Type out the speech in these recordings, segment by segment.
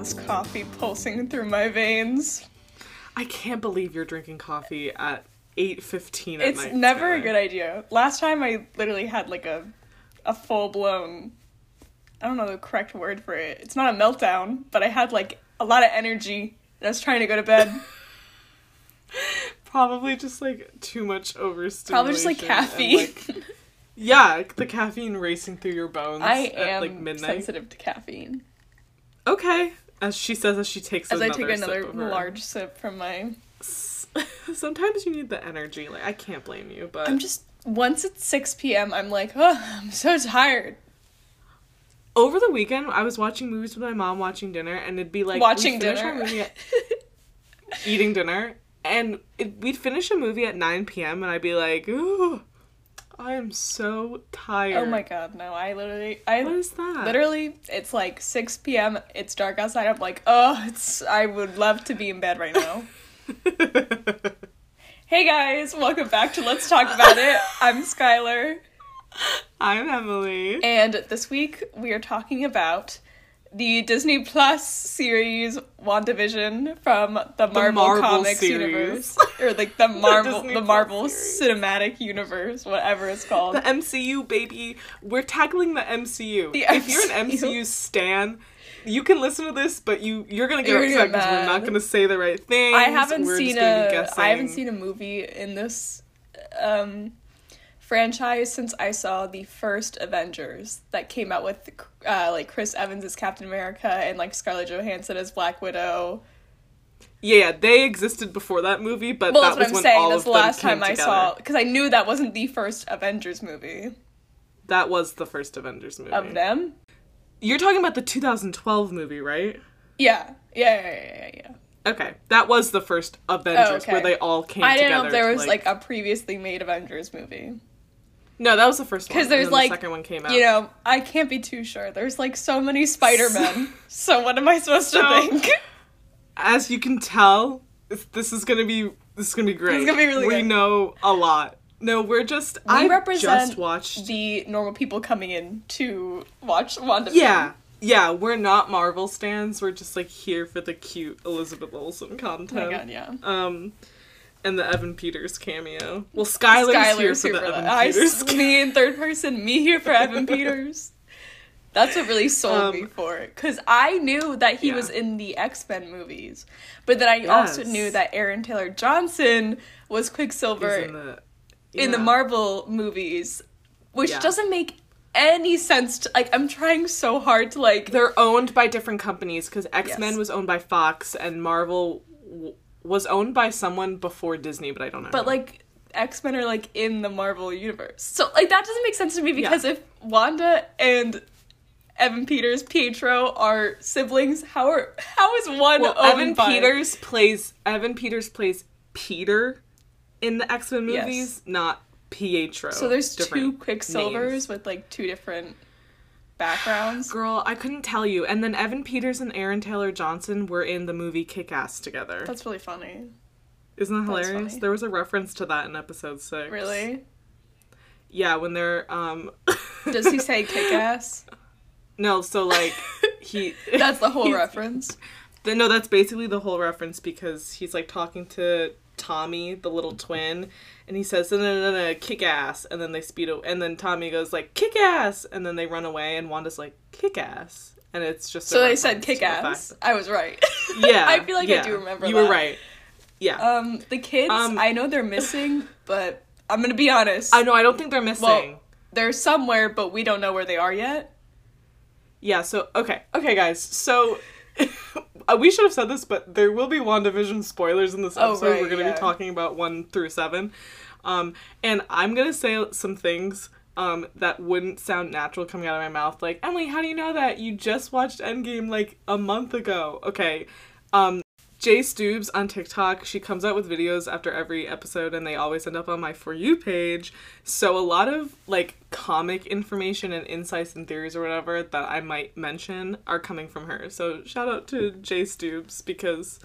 this coffee pulsing through my veins. I can't believe you're drinking coffee at 8:15 at It's night. never a good idea. Last time I literally had like a a full blown I don't know the correct word for it. It's not a meltdown, but I had like a lot of energy and I was trying to go to bed. Probably just like too much overstimulation. Probably just like caffeine. like- yeah, the caffeine racing through your bones I at am like midnight. sensitive to caffeine. Okay, as she says as she takes As I another take another sip large sip from my Sometimes you need the energy. Like I can't blame you, but I'm just once it's 6 p.m. I'm like, oh, I'm so tired. over the weekend I was watching movies with my mom, watching dinner, and it'd be like Watching dinner. at- eating dinner, and it, we'd finish a movie at 9 p.m. and I'd be like, ooh, I am so tired. Oh my god, no! I literally, I What is that? literally, it's like 6 p.m. It's dark outside. I'm like, oh, it's. I would love to be in bed right now. hey guys, welcome back to Let's Talk About It. I'm Skylar, I'm Emily. and this week we are talking about the Disney Plus series WandaVision from the Marvel Marvel Comics series. universe, or like the Marvel, Disney the Marvel series. Cinematic Universe, whatever it's called. The MCU, baby. We're tackling the MCU. The if you're an MCU. MCU stan, you can listen to this, but you you're gonna get You're upset because we're not gonna say the right thing. I haven't we're seen just gonna be a guessing. I haven't seen a movie in this um franchise since I saw the first Avengers that came out with uh like Chris Evans as Captain America and like Scarlett Johansson as Black Widow. Yeah, yeah, they existed before that movie, but Well, that that's was what I'm when saying. all That's the last time I together. saw because I knew that wasn't the first Avengers movie That was the first Avengers movie. of them. You're talking about the 2012 movie, right? Yeah. Yeah, yeah, yeah, yeah, yeah. Okay, that was the first Avengers okay. where they all came I didn't know if there was like, a previously made Avengers movie. No, that was the first one. Because there's, like, the second one came out. You know, I can't be too sure. There's like so many Spider-Men. so what am I supposed So- to think? as you can tell, this, is gonna be this is gonna be great. It's gonna be really We good. know a lot. No, we're just We I represent just watched. the normal people coming in to watch WandaVision. yeah, yeah, we're not Marvel stands. We're just like here for the cute Elizabeth Olsen content. Oh my god, yeah. Um, and the Evan Peters cameo. Well, Skylar's, here for the Evan I, Peters. me in third person, me here for Evan Peters. That's what really sold Um, me for it. Because I knew that he Yeah. was in the X Men movies. But then I also knew that Aaron Taylor Johnson was Quicksilver in the in the. Marvel movies, which Yeah. doesn't make any sense. To, like, I'm trying so hard to, like, They're owned by different companies because X Men Yes. was owned by Fox and Marvel was owned by someone before Disney, but I don't know. But like X Men are like in the Marvel universe, so like that doesn't make sense to me because if Wanda and Evan Peters, Pietro are siblings, how are how is one well, owned Evan by- Peters plays Evan Peters plays Peter in the X Men Yes. movies, not Pietro. So there's two Quicksilvers names. with like two different backgrounds. Girl, I couldn't tell you. And then Evan Peters and Aaron Taylor Johnson were in the movie Kick Ass together. That's really funny. Isn't that that's hilarious? funny. There was a reference to that in episode six. Really? Yeah, when they're um Does he say kick ass? No, so like he That's the whole reference. Th- No, that's basically the whole reference because he's like talking to Tommy, the little twin, and he says, "No, no, no, no, kick ass," and then they speed, o- and then Tommy goes like, "Kick ass," and then they run away, and Wanda's like, "Kick ass," and it's just So they said kick ass. I was right. Yeah, I feel like I do remember You that. were right. Yeah, Um, the kids, Um, I know they're missing, but I'm gonna be honest. I know. I don't think they're missing. Well, they're somewhere, but we don't know where they are yet. Yeah, so okay, okay, guys. So uh, we should have said this, but there will be WandaVision spoilers in this Oh, episode. right, We're going to yeah. be talking about one through seven, um, and I'm gonna say some things um, that wouldn't sound natural coming out of my mouth. Like Emily, how do you know that you just watched Endgame like a month ago? Okay, um, Jay Stoobs on TikTok, she comes out with videos after every episode and they always end up on my For You page. So a lot of like comic information and insights and theories or whatever that I might mention are coming from her. So shout out to Jay Stoobs because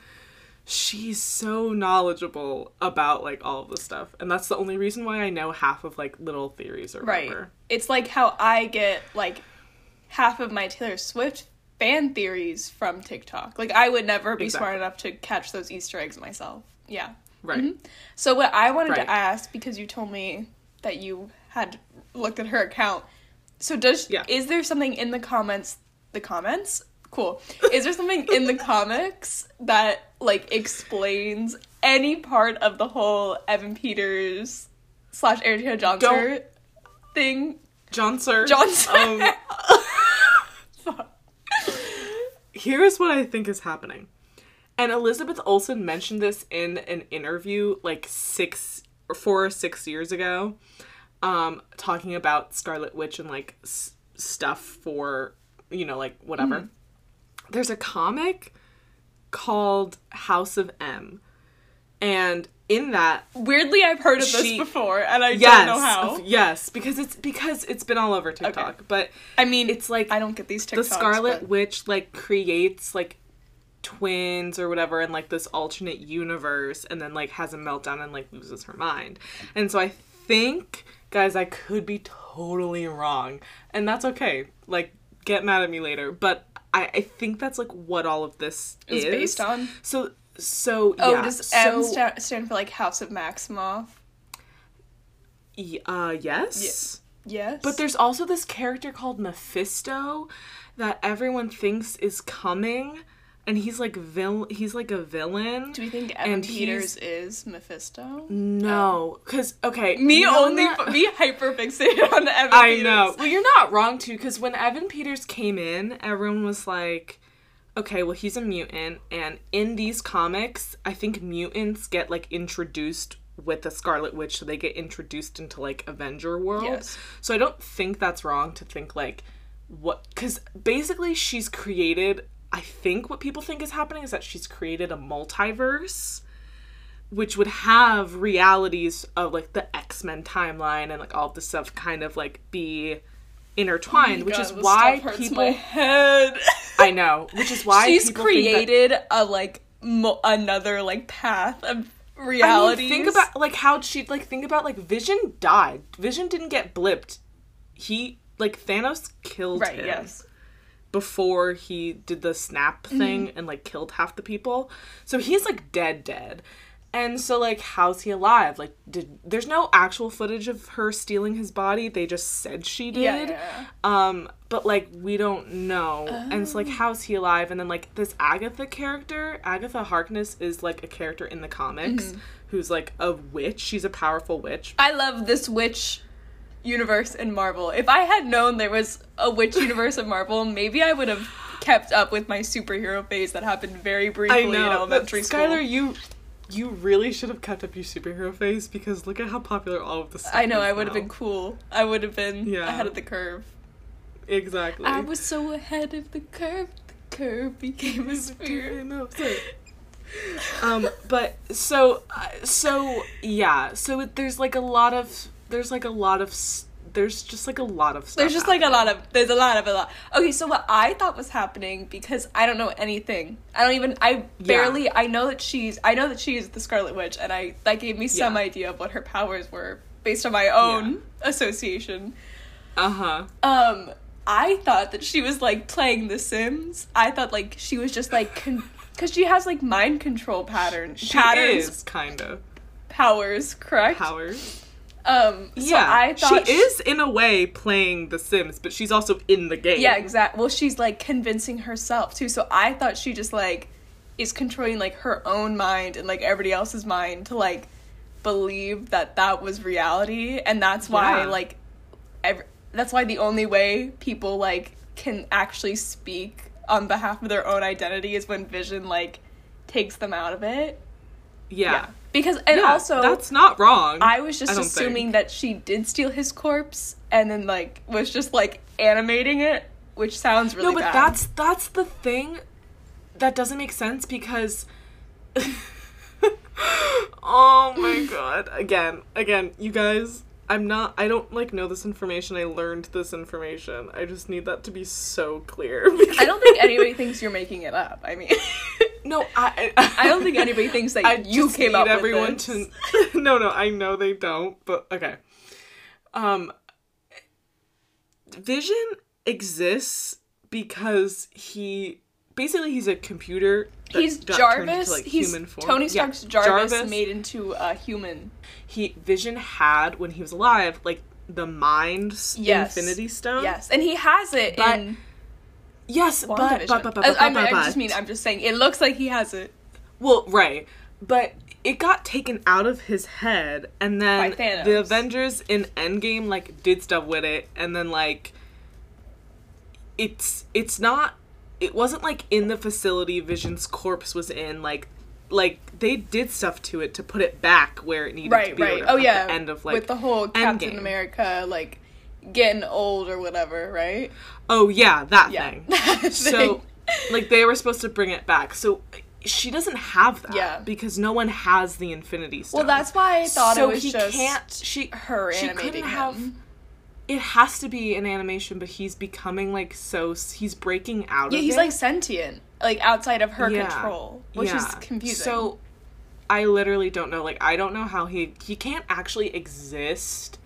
she's so knowledgeable about like all of this stuff. And that's the only reason why I know half of like little theories or Right. whatever. It's like how I get like half of my Taylor Swift fan theories from TikTok. Like I would never be smart enough to catch those Easter eggs myself. Yeah. Right. Mhm. So what I wanted Right. to ask because you told me that you had looked at her account. So does Yeah. is there something in the comments the comments? Cool. Is there something in the comics that like explains any part of the whole Evan Peters slash Erica Johnson thing? Johnson. Johnson. Um, here's what I think is happening. And Elizabeth Olsen mentioned this in an interview like six or four or six years ago, um, talking about Scarlet Witch and like s- stuff for, you know, like whatever. There's a comic called House of M. And in that, Weirdly, I've heard of this She- before, and I yes, don't know how. yes, because it's because it's been all over TikTok. But I mean, it's like I don't get these TikToks. the Scarlet but- Witch like creates like twins or whatever in like this alternate universe and then like has a meltdown and like loses her mind. And so I think guys I could be totally wrong and that's okay. Like get mad at me later, but I I think that's like what all of this is is, based on. So so Oh, yeah. does so, M sta- stand for like House of Maximoff? y- uh yes. Yes. But there's also this character called Mephisto that everyone thinks is coming, and he's like vil- he's like a villain. Do we think Evan and Peters is Mephisto? No, because okay, Me you know only that- me hyper fixated on Evan I Peters. know. Well, you're not wrong too, because when Evan Peters came in, everyone was like, okay, well he's a mutant, and in these comics, I think mutants get like introduced with the Scarlet Witch, so they get introduced into like Avenger world. Yes. So I don't think that's wrong to think like what because basically she's created. I think what people think is happening is that she's created a multiverse which would have realities of like the X-Men timeline and like all this stuff kind of like be intertwined, which Oh God, is why people my head. I know, which is why She's think that- created a like mo- another like path of I mean, reality. think about like how she like think about like Vision died. Vision didn't get blipped. He like Thanos killed right. him Yes. before he did the snap mm-hmm. thing and like killed half the people. So he's like dead dead. And so like how's he alive? Like did there's no actual footage of her stealing his body. They just said she did. Yeah, yeah, Um but like we don't know. And so like how's he alive? And then like this Agatha character, Agatha Harkness is like a character in the comics who's like a witch. She's a powerful witch. I love this witch universe in Marvel. If I had known there was a witch universe in Marvel, maybe I would have kept up with my superhero phase that happened very briefly I in know. elementary but school. Skylar, you you really should have kept up your superhero phase because look at how popular all of this stuff I know, I would have been cool. I would have been Yeah. ahead of the curve. Exactly. I was so ahead of the curve, the curve became a spear. um but so uh, so yeah so there's like a lot of there's like a lot of there's just like a lot of stuff There's just like a lot of there's a lot of a lot. Okay, so what I thought was happening because I don't know anything. I don't even I barely I know that she's I know that she is the Scarlet Witch and I that gave me some Yeah. idea of what her powers were based on my own association. uh-huh Um I thought that she was like playing The Sims. I thought like she was just like con- cuz she has like mind control pattern she patterns is kind of powers, correct? powers Um so yeah I thought she is in a way playing the sims but she's also in the game Yeah, exactly. Well, she's like convincing herself too. So I thought she just like is controlling like her own mind and like everybody else's mind to like believe that that was reality, and that's why Yeah. like ev- that's why the only way people like can actually speak on behalf of their own identity is when Vision like takes them out of it. yeah, Because and Yeah, also that's not wrong I was just I assuming think. that she did steal his corpse and then like was just like animating it, which sounds really bad. no, but bad. that's that's the thing that doesn't make sense because. oh my god! Again, again, you guys. I'm not. I don't like know this information. I learned this information. I just need that to be so clear. I don't think anybody thinks you're making it up. I mean, No, I. I don't think anybody thinks that I you came up everyone with this. to. no, no, I know they don't, but okay. Um, Vision exists because he basically he's a computer. He's He's got turned into, Jarvis. like, he's human form. Tony Yeah, Stark's Jarvis, made into a human. He Vision had when he was alive, like the Mind Yes. Infinity Stone. Yes, and he has it But- in Yes, but but but but, I, I, but, I just mean I'm just saying it looks like he has it. Well, right. But it got taken out of his head and then the Avengers in Endgame like did stuff with it and then like it's it's not it wasn't like in the facility Vision's corpse was in like like they did stuff to it to put it back where it needed to be or right. Oh at yeah, the end of like with the whole Captain Endgame. America like getting old or whatever, right? Oh yeah, that Yeah. thing. That so like they were supposed to bring it back. So she doesn't have that Yeah. because no one has the Infinity Stone. Well, that's why I thought so it was he just can't. She her she couldn't him. have. It has to be an animation, but he's becoming like so. He's breaking out. Yeah, he's it. like sentient, like outside of her Yeah. control, which is Yeah. confusing. So, I literally don't know. Like, I don't know how he he can't actually exist,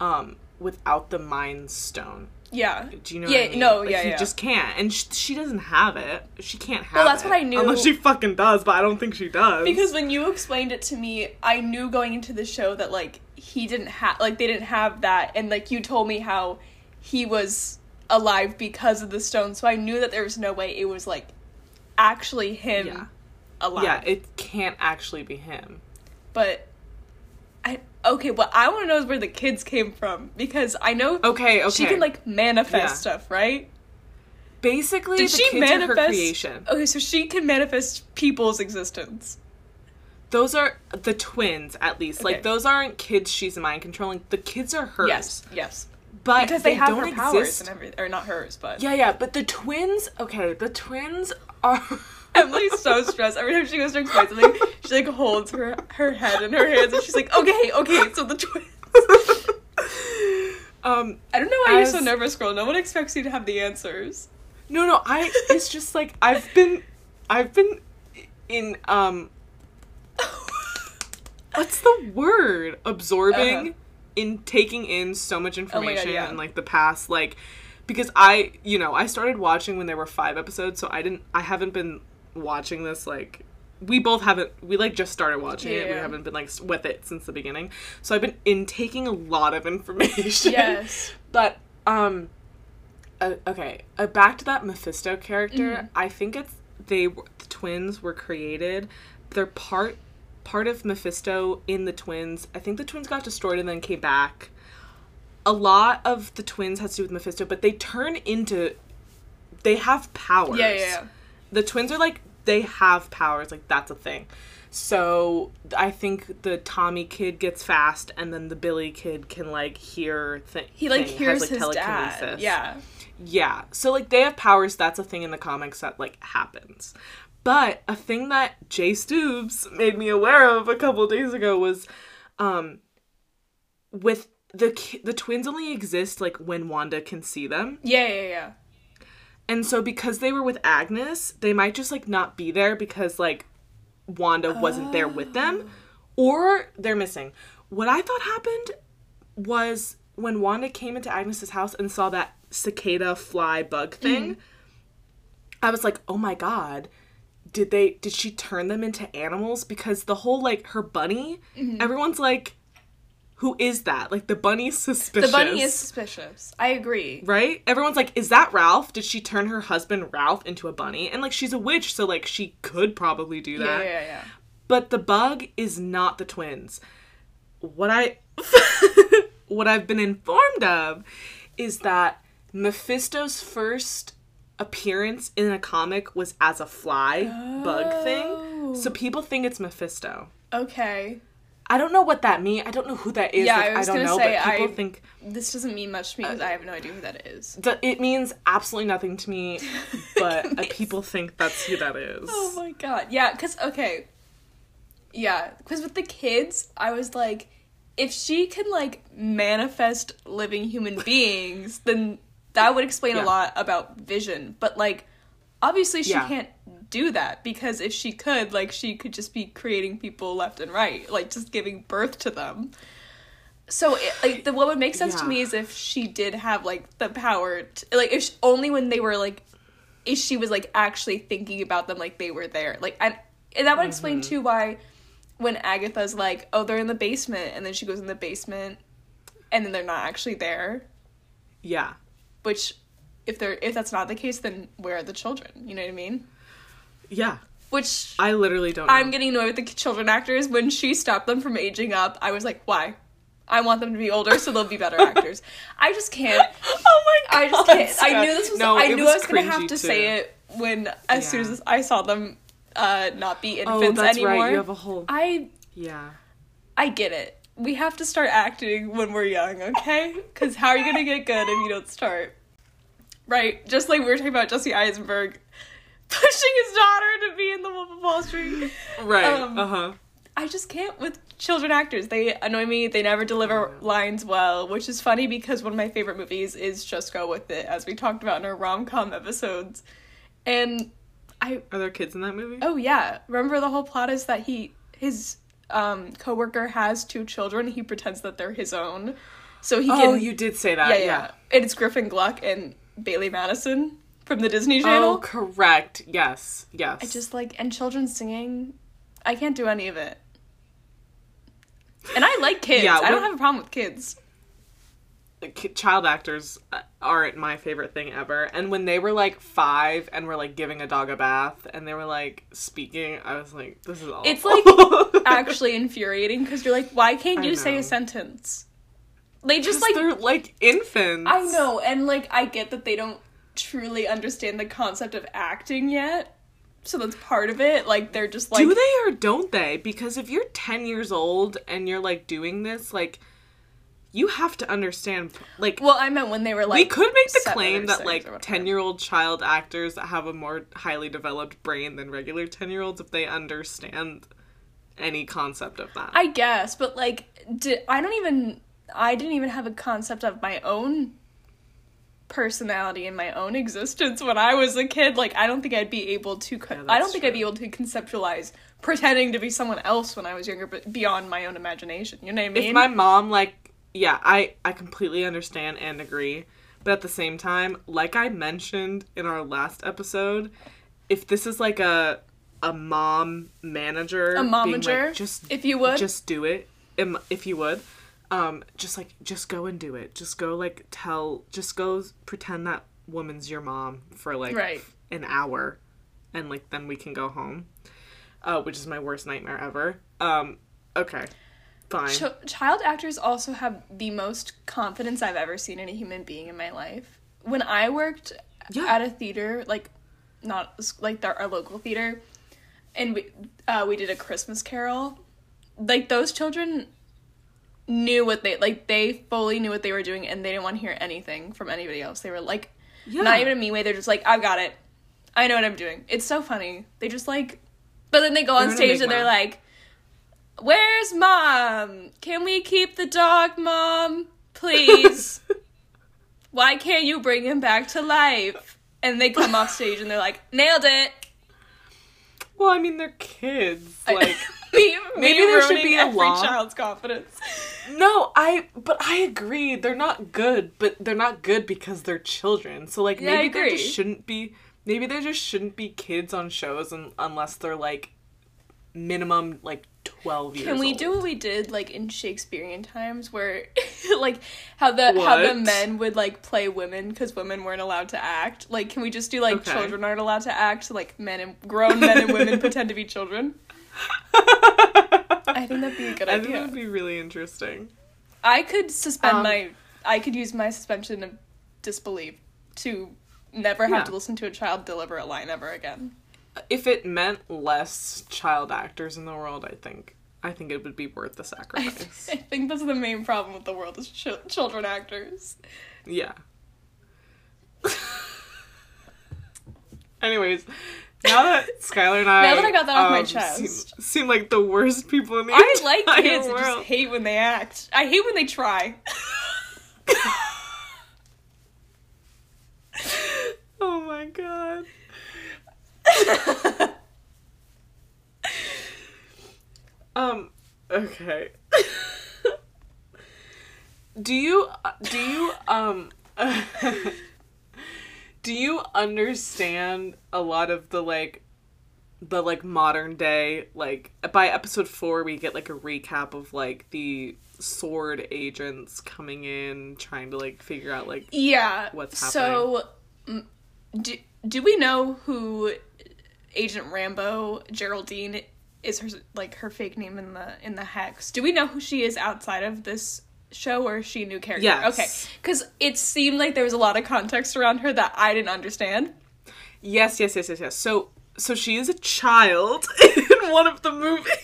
um, without the Mind Stone. yeah, Do you know? Yeah, what I mean? no, Like, yeah, he yeah. just can't, and sh- she doesn't have it. She can't have. It. Well, that's it. what I knew- Unless she fucking does, but I don't think she does. because when you explained it to me, I knew going into the show that like he didn't have, like they didn't have that, and like you told me how he was alive because of the stone, so I knew that there was no way it was like actually him Yeah. alive. yeah, it can't actually be him. but I okay. What I want to know is where the kids came from because I know Okay, okay. she can like manifest Yeah. stuff, right? basically Did the she manifest? her creation. Okay, so she can manifest people's existence. Those are the twins, at least. Okay. Like those aren't kids she's mind controlling. The kids are hers. Yes, yes, but because they, have don't her powers exist. and everything, or not hers, but Yeah, yeah, but the twins. Okay, the twins are. Emily's so stressed every time she goes to explain something. She like holds her her head in her hands and she's like, "Okay, okay." So the twins. um. I don't know why As- you're so nervous, girl. No one expects you to have the answers. No, no. I. It's just like I've been. I've been in um. What's the word? Absorbing, Uh-huh. in taking in so much Oh God, information yeah. in like the past, like because I, you know, I started watching when there were five episodes, so I didn't. I haven't been watching this like. We both haven't. We like just started watching it. We haven't been like with it since the beginning. So I've been intaking a lot of information. Yes. But um uh, okay, uh, back to that Mephisto character. Mm-hmm. I think it's they the twins were created. They're part part of Mephisto in the twins. I think the twins got destroyed and then came back. A lot of the twins has to do with Mephisto, but they turn into they have powers. Yeah, yeah, yeah. The twins are like they have powers, like that's a thing. So I think the Tommy kid gets fast, and then the Billy kid can like hear th- He like thing, hears has, like, his dad. telekinesis. Yeah. Yeah. So like they have powers, that's a thing in the comics that like happens. But a thing that Jay Stoobs made me aware of a couple days ago was um with the the twins only exist like when Wanda can see them. Yeah, yeah, yeah. And so because they were with Agnes, they might just like not be there because like Wanda wasn't there with them or they're missing. What I thought happened was when Wanda came into Agnes's house and saw that cicada fly bug thing, I was like, "Oh my god, did they did she turn them into animals because the whole like her bunny, mm-hmm. everyone's like who is that? Like the bunny's suspicious. The bunny is suspicious. I agree. Right? Everyone's like, is that Ralph? Did she turn her husband Ralph into a bunny? And like, she's a witch, so like, she could probably do that. Yeah, yeah, yeah. But the bug is not the twins. What I, what I've been informed of, is that Mephisto's first appearance in a comic was as a fly bug thing. Oh. So people think it's Mephisto. Okay. I don't know what that means. I don't know who that is. Yeah, like, I was don't gonna know, say, but people I- think This doesn't mean much to me because I have no idea who that is. Th- it means absolutely nothing to me, but uh, people think that's who that is. Oh my god. Yeah, because, okay. Yeah, because with the kids, I was like, if she can like, manifest living human beings, then that would explain Yeah. a lot about vision. But, like, obviously she Yeah. can't do that because if she could, like, she could just be creating people left and right, like, just giving birth to them. So it, like the what would make sense to me is if she did have like the power, to, like if she, only when they were like, if she was like actually thinking about them like they were there, like and, and that would explain Mm-hmm. too why when Agatha's like, oh they're in the basement, and then she goes in the basement, and then they're not actually there, Yeah. Which if they're if that's not the case, then where are the children? You know what I mean? Yeah. Which I literally don't know. I'm getting annoyed with the children actors. When she stopped them from aging up, I was like, why? I want them to be older so they'll be better actors. I just can't. oh my god. I just can't. I knew this was. No, I knew was I was gonna have to too. say it when as soon as I saw them uh, not be infants Oh, infants that's anymore. right. You have a whole. I Yeah. I get it. We have to start acting when we're young, okay? Because how are you gonna get good if you don't start? Right? Just like we were talking about Jesse Eisenberg pushing his daughter to be in the Wolf of Wall Street. Right. Um, uh huh. I just can't with children actors. They annoy me. They never deliver lines well, which is funny because one of my favorite movies is Just Go With It, as we talked about in our rom com episodes. And I Are there kids in that movie? oh yeah, remember the whole plot is that he his um coworker has two children. He pretends that they're his own, so he can. Oh, you did say that. yeah, Yeah. yeah. And it's Griffin Gluck and Bailee Madison from the Disney Channel. Oh, correct. Yes. Yes. I just like and children singing. I can't do any of it. And I like kids. Yeah, I don't have a problem with kids. Child actors uh, aren't my favorite thing ever. And when they were like five and were like giving a dog a bath and they were like speaking, I was like, this is awful. It's like actually infuriating because you're like, why can't you say a sentence? They just just like they're like infants. I know, and like I get that they don't truly understand the concept of acting yet. So that's part of it. Like they're just like Do they or don't they? Because if you're 10 years old and you're like doing this, like you have to understand like Well, I meant when they were like we could make the claim that like 10 year old child actors have a more highly developed brain than regular 10 year olds if they understand any concept of that. I guess, but like, di- I don't even. I didn't even have a concept of my own personality and my own existence when I was a kid. Like, I don't think I'd be able to. Co- Yeah, I don't think I'd be able to conceptualize pretending to be someone else when I was younger, but beyond my own imagination. You know what I mean? if my mom like yeah, I I completely understand and agree, but at the same time, like I mentioned in our last episode, if this is like a a mom manager, a momager, like, just if you would. just do it if you would um just like just go and do it. Just go like tell just go pretend that woman's your mom for like Right. an hour and like then we can go home uh which is my worst nightmare ever. Um okay fine Ch- child actors also have the most confidence I've ever seen in a human being in my life. When I worked Yeah. at a theater, like not like our local theater, and we uh, we did a Christmas Carol, like those children knew what they like. They fully knew what they were doing, and they didn't want to hear anything from anybody else. They were like, yeah not even a mean way. They're just like, I've got it. I know what I'm doing. It's so funny. They just like, but then they go on They're stage and they're like, "Where's mom? Can we keep the dog, mom? Please. Why can't you bring him back to life?" And they come off stage and they're like, "Nailed it." well i mean they're kids like me, maybe me there should be a every law. child's confidence. no i but i agree they're not good but they're not good because they're children so like Yeah, maybe there agree. just shouldn't be maybe there just shouldn't be kids on shows un- unless they're like minimum like 12 years Can we old. do what we did like in Shakespearean times, where like how the how the men would like play women because women weren't allowed to act? Like, can we just do like Okay. children aren't allowed to act? So, like men and grown men and women pretend to be children. I think that'd be a good idea. I think that'd be really interesting. I could suspend Um, my I could use my suspension of disbelief to never have Yeah. to listen to a child deliver a line ever again. If it meant less child actors in the world, I think I think it would be worth the I, sacrifice. I think that's the main problem with the world is ch- children actors. yeah. Anyways, now that Skylar and I Now that I got that off my um, chest. seem, seem like the worst people in the world. I like kids. I just hate when they act. I hate when they try. oh my god. Um. Okay. Do you do you um do you understand a lot of the like the like modern day like by episode 4 we get like a recap of like the SWORD agents coming in trying to like figure out like Yeah. What's happening So, do, do we know who Agent Rambo Geraldine is her like her fake name in the in the hex? Do we know who she is outside of this show or is she a new character? Yes. Okay. Cuz it seemed like there was a lot of context around her that I didn't understand. yes yes yes yes yes so so she is a child in one of the movies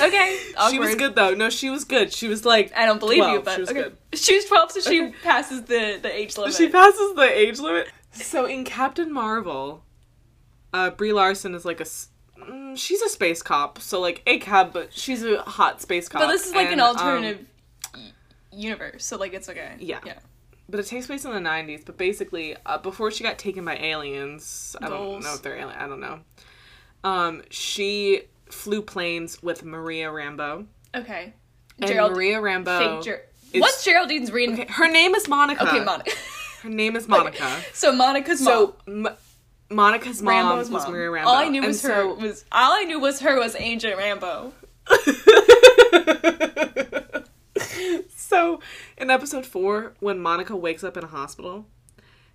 Okay. she was good though no she was good she was like I don't believe you, but she was okay. good She was 12 so she passes the the age limit. She passes the age limit. So in Captain Marvel, uh, Brie Larson is like a mm, She's a space cop, so like a cab, but she's a hot space cop. but this is like and, an um, alternative y- universe, so like it's okay. Yeah. Yeah. but it takes place in the '90s. But basically, uh, before she got taken by aliens, I don't know if they're alien. I don't know. Um, she flew planes with Maria Rambo, Okay. and Gerald Maria Rambo. Ger- What's Geraldine's reading? Okay, her name is Monica. Okay, Monica. Her name is Monica. so Monica's So mom. M- Monica's mom Rambo's was mom. Maria Rambo. All I knew and was her so- was all I knew was her was Agent Rambo. so in episode four, when Monica wakes up in a hospital,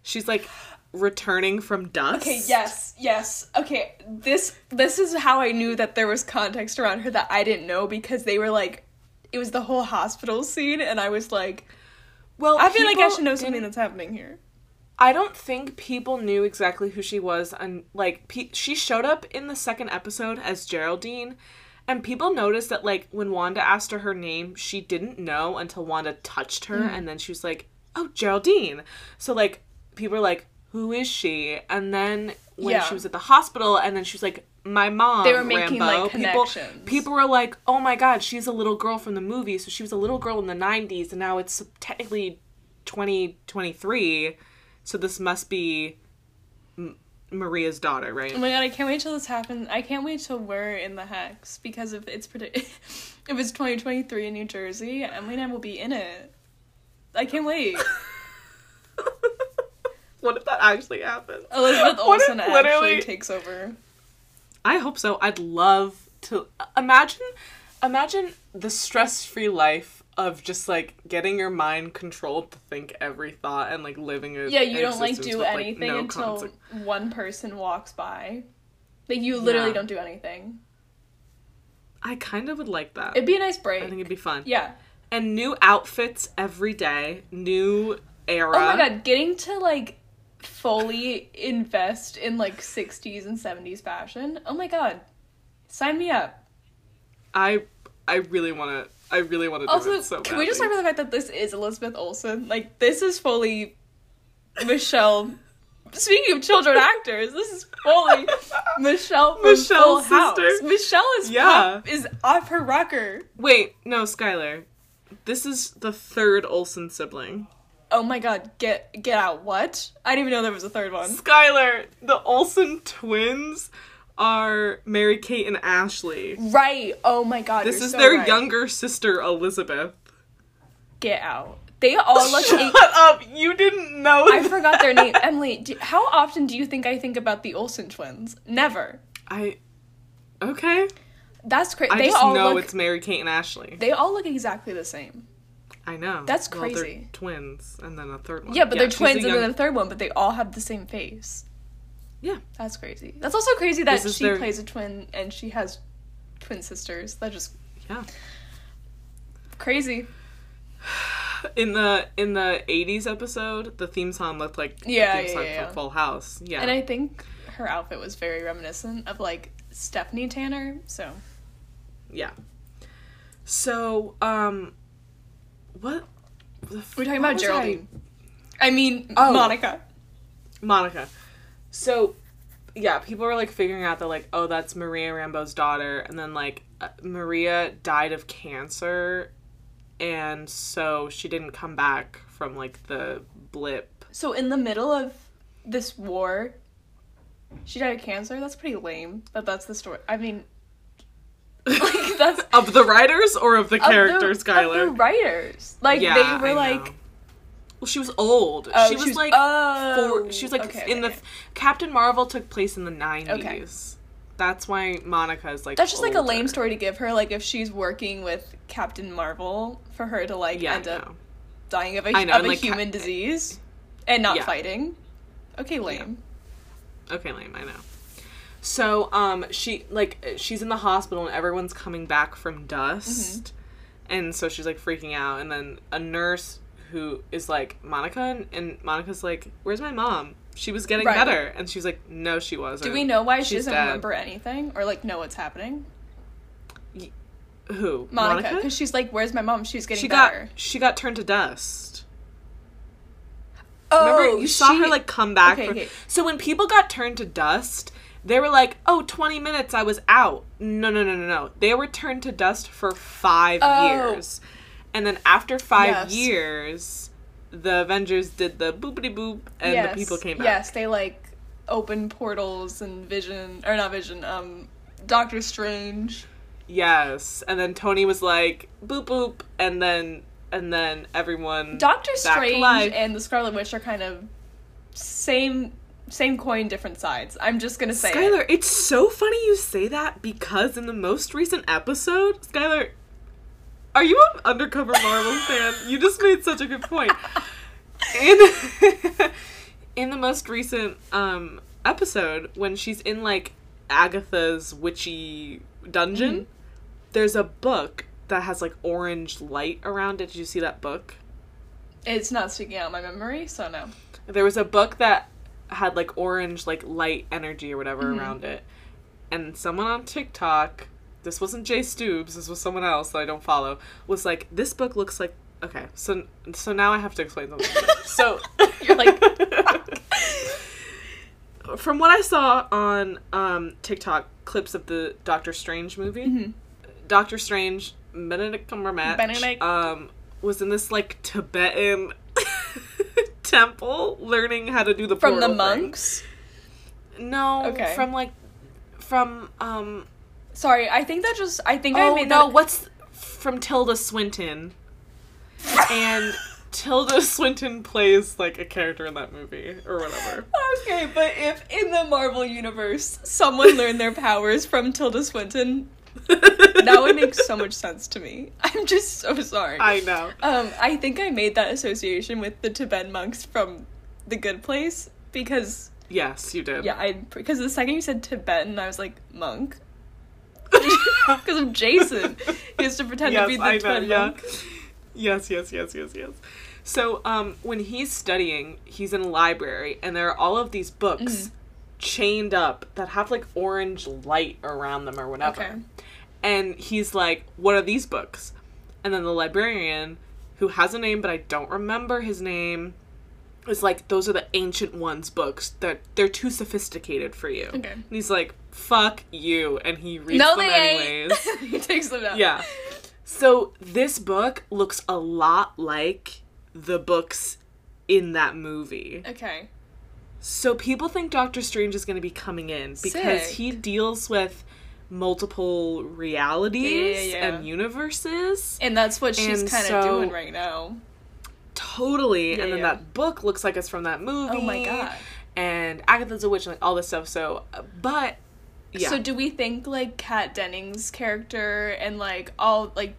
she's like returning from dust. Okay, yes, yes. Okay, this this is how I knew that there was context around her that I didn't know because they were like it was the whole hospital scene and I was like Well, I feel like I should know something that's happening here. I don't think people knew exactly who she was, and like pe- she showed up in the second episode as Geraldine, and people noticed that like when Wanda asked her her name, she didn't know until Wanda touched her, Mm. and then she was like, "Oh, Geraldine." So like people were like, "Who is she?" And then when Yeah. she was at the hospital, and then she was like, "My mom." They were making, Rambo. like, People, connections. people were like, "Oh my God, she's a little girl from the movie." So she was a little girl in the '90s, and now it's technically 2023 so this must be M- maria's daughter right Oh my god, I can't wait till this happens. I can't wait till we're in the hex because if it's predi- if it's 2023 in New Jersey, Emily and I will be in it. I can't wait. what if that actually happens Elizabeth Olsen literally- actually takes over. I hope so i'd love to imagine imagine the stress-free life of just like getting your mind controlled to think every thought and like living a Yeah, you don't like do with, anything no until conse- one person walks by. Like you literally Yeah. don't do anything. i kind of would like that It'd be a nice break. i think it'd be fun Yeah. and new outfits every day new era Oh my god, getting to like fully invest in like 60s and 70s fashion. Oh my god. Sign me up. i i really want to i really want to do Also, it so can we just badly. talk about the fact that this is Elizabeth Olsen? Like, this is fully Michelle. Speaking of children actors, this is fully Michelle from Michelle's Full House. sister. Michelle is Yeah. pop, is off her rocker. Wait, no, Skylar. This is the third Olsen sibling. Oh my god, get get out! What? I didn't even know there was a third one. Skylar, the Olsen twins are Mary Kate and Ashley. Right. Oh my god. This is so their right. younger sister, Elizabeth. Get out. They all look. Shut eight- up! You didn't know. I forgot their name. Emily, do, how often do you think I think about the Olsen twins? Never. I. Okay. That's crazy. I They just all know look. it's Mary Kate and Ashley. They all look exactly the same. I know. That's Well, they're crazy. twins, and then a third one. Yeah, but they're twins a and young- then a third one, but they all have the same face. Yeah. That's crazy. That's also crazy that she their- plays a twin and she has twin sisters. That just Yeah. crazy. In the in the '80s episode, the theme song looked like Yeah, the theme yeah, song yeah, yeah. for Full House. Yeah. And I think her outfit was very reminiscent of like Stephanie Tanner. So Yeah. So, um, what? the f- we're talking about Geraldine. I, mean Oh. Monica. Monica. So, yeah, people were like figuring out that like, oh, that's Maria Rambo's daughter, and then like uh, Maria died of cancer, and so she didn't come back from like the blip. So in the middle of this war, she died of cancer. That's pretty lame. But that's the story. I mean, like, that's of the writers or of the of the- characters, of Skylar? the writers. Like Yeah, they were I like know. Well, she was old. oh, she was like oh, four. She was like okay, in the okay. Captain Marvel took place in the nineties. That's why Monica is like. That's just like a lame story to give her. Like if she's working with Captain Marvel, for her to like Yeah, end up dying of a, know, of a like, Ca- human disease and not Yeah. fighting. Okay, lame. Okay, lame. I know. So, um, she like she's in the hospital and everyone's coming back from dust, Mm-hmm. and so she's like freaking out. And then a nurse who is like Monica, and, and Monica's like, "Where's my mom? She was getting Right. better." And she's like, "No, she wasn't." Do we know why she doesn't dead. remember anything or like know what's happening? who Monica, because she's like, "Where's my mom? She's getting She better." got she got turned to dust. oh, Remember you saw her like come back. Okay, from- okay. So when people got turned to dust, they were like, "Oh, 20 minutes I was out." No, no, no, no, no. They were turned to dust for 5 Oh. years. And then after 5 Yes. years, the Avengers did the boopity boop and yes, the people came back. Yes, they like open portals and Vision or not Vision. Um, Doctor Strange. Yes. And then Tony was like, "Boop boop." And then and then everyone Doctor Strange and the Scarlet Witch are kind of same same coin, different sides. I'm just gonna say it. Skylar, it's so funny you say that because in the most recent episode, Skylar, are you an undercover Marvel fan? You just made such a good point. In in the most recent um episode, when she's in like Agatha's witchy dungeon, Mm-hmm. there's a book that has like orange light around it. Did you see that book? It's not sticking out my memory, so no. There was a book that had like orange like light energy or whatever Mm-hmm. around it. And someone on TikTok, this wasn't Jay Stoobs, this was someone else that I don't follow, was like, This book looks like okay, so so now I have to explain something. so You're like, from what I saw on um, TikTok clips of the Doctor Strange movie, Mm-hmm. Doctor Strange, Benedict Cumberbatch, Benedict. um, was in this like Tibetan temple learning how to do the from the portal thing. monks. No, Okay. from like from um Sorry, I think that just I think I oh made no, that. what's from Tilda Swinton. and Tilda Swinton plays like a character in that movie or whatever. Okay, but if in the Marvel universe someone learned their powers from Tilda Swinton, that would make so much sense to me. I'm just so sorry. I know. Um, I think I made that association with the Tibetan monks from The Good Place because Yes, you did. yeah, I because the second you said Tibetan, I was like monk because of Jason. He has to pretend to be the I know, Tibetan yeah. monk. Yes, yes, yes, yes, yes. So, um, when he's studying, he's in a library, and there are all of these books Mm-hmm. chained up that have like orange light around them or whatever. Okay. And he's like, "What are these books?" And then the librarian, who has a name but I don't remember his name, is like, "Those are the ancient ones books. That they're too sophisticated for you." Okay. And he's like, "Fuck you," and he reads No, them anyways. he takes them out. Yeah. So this book looks a lot like the books in that movie. Okay. So people think Doctor Strange is going to be coming in because Sick. he deals with multiple realities Yeah, yeah, yeah. and universes. And that's what she's kind of so- doing right now. Totally. And then that book looks like it's from that movie. Oh my god. And Agatha's a witch and like all this stuff. So, uh, but yeah. So do we think like Kat Dennings' character and like all like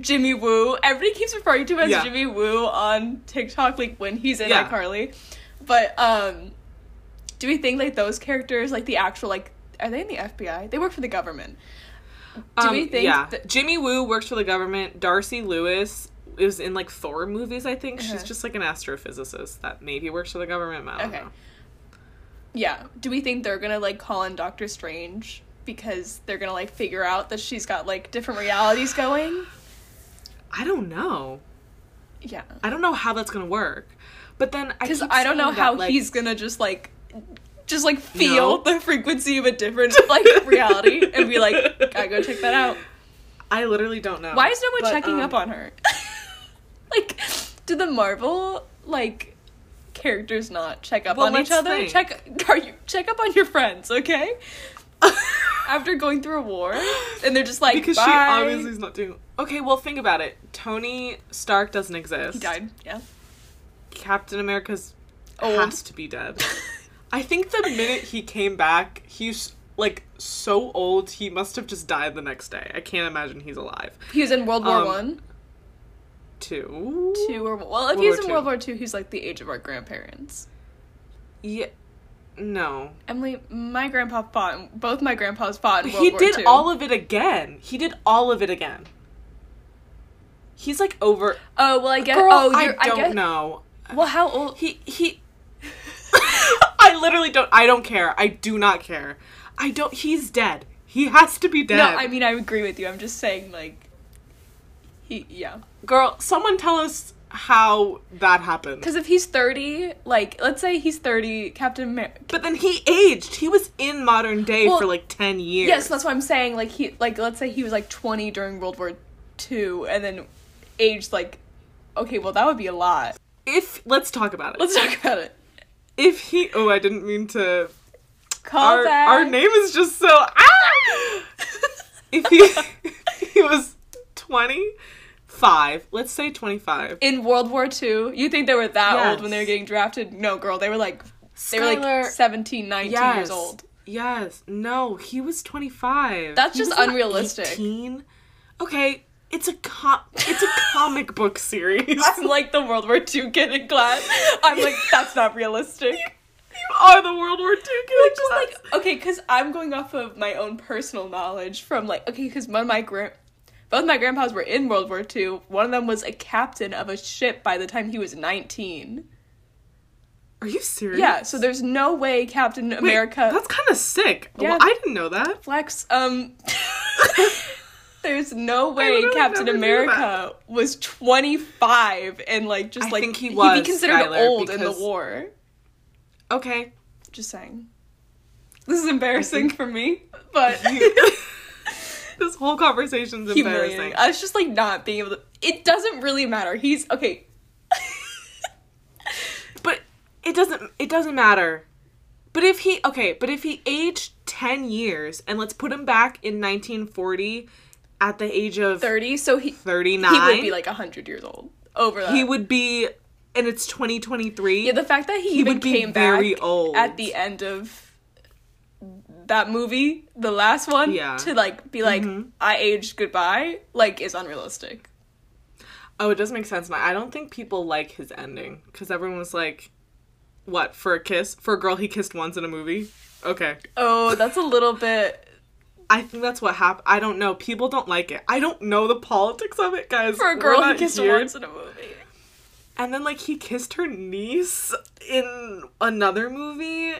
Jimmy Woo? Everybody keeps referring to him as Yeah. Jimmy Woo on TikTok, like when he's in Yeah. iCarly. But um, do we think like those characters, like the actual like, are they in the FBI? They work for the government. Do we Um, think Yeah. that- Jimmy Woo works for the government. Darcy Lewis is in like Thor movies, I think. Uh-huh. She's just like an astrophysicist that maybe works for the government. I don't Okay. know. Yeah. Do we think they're gonna like call in Doctor Strange because they're gonna like figure out that she's got like different realities going? I don't know. Yeah. I don't know how that's gonna work. But then I Because I don't know saying how like, he's gonna just like just like feel No. the frequency of a different like reality and be like, gotta go check that out. I literally don't know. Why is no one But, checking um, up on her? like, do the Marvel like characters not check up Well, on each other? think. Check are you check up on your friends, okay? after going through a war, and they're just like because Bye. she obviously is not doing. Okay, well think about it. Tony Stark doesn't exist. he died. Yeah. Captain America's Old. has to be dead. I think the minute he came back, he's like so old. He must have just died the next day. I can't imagine he's alive. He was in World War Um, One, Two. two, or well, if World he was in. World War Two, he's like the age of our grandparents. Yeah. No. Emily, my grandpa fought. Both my grandpas fought he War did Two. all of it again. He did all of it again. He's like over. Oh well, I guess. Girl, oh, I don't guess, know. Well, how old? He he. I literally don't. I don't care. I do not care. I don't. He's dead. He has to be dead. No, I mean I agree with you. I'm just saying like. He yeah. girl, someone tell us how that happened. Because if he's 30, like, let's say he's 30, Captain America. But then he aged. He was in modern day Well, for like ten years. Yes, that's what I'm saying. Like, he, like, let's say he was like 20 during World War II and then aged like, okay, well, that would be a lot. if let's talk about it. Let's talk about it. If he. Oh, I didn't mean to. Call Our back. our name is just so. Ah! if he he was twenty five, let's say twenty five. In World War II, you think they were that old when they were getting drafted? No, girl, they were like, they were like Skylar- 17, 19 years old. Yes. No, he was 25. That's He just unrealistic. 18. Okay, it's a com- it's a comic book series. I'm like the World War II kid in class. I'm like, that's not realistic. you are the World War II kid. Like, just like okay, because I'm going off of my own personal knowledge from like okay, because one of my grand, both my grandpas were in World War II. One of them was a captain of a ship by the time he was 19. Are you serious? Yeah, so there's no way Captain Wait, America That's kind of sick. Yeah. Well, I didn't know that. flex. Um, there's no way Captain America was 25 and like just I like think he he'd was, be considered Skylar, old in the war. Okay. Just saying. This is embarrassing for me, but. this whole conversation's humiliating. embarrassing. I was just like not being able to. It doesn't really matter. He's okay. But it doesn't it doesn't matter. But if he okay, but if he aged 10 years and let's put him back in 1940 at the age of Thirty, so he 39 he would be like hundred years old. Over that, he would be and it's 2023. Yeah, the fact that he, he even would be came very back old. at the end of that movie, the last one, Yeah. to like be like, Mhm. I aged goodbye, like is unrealistic. oh, it does make sense. now. I don't think people like his ending cuz everyone was like what, for a kiss? For a girl he kissed once in a movie? Okay. Oh, that's a little bit I think that's what happened. I don't know. People don't like it. I don't know the politics of it, guys. for a girl not kissed here once in a movie. And then like he kissed her niece in another movie.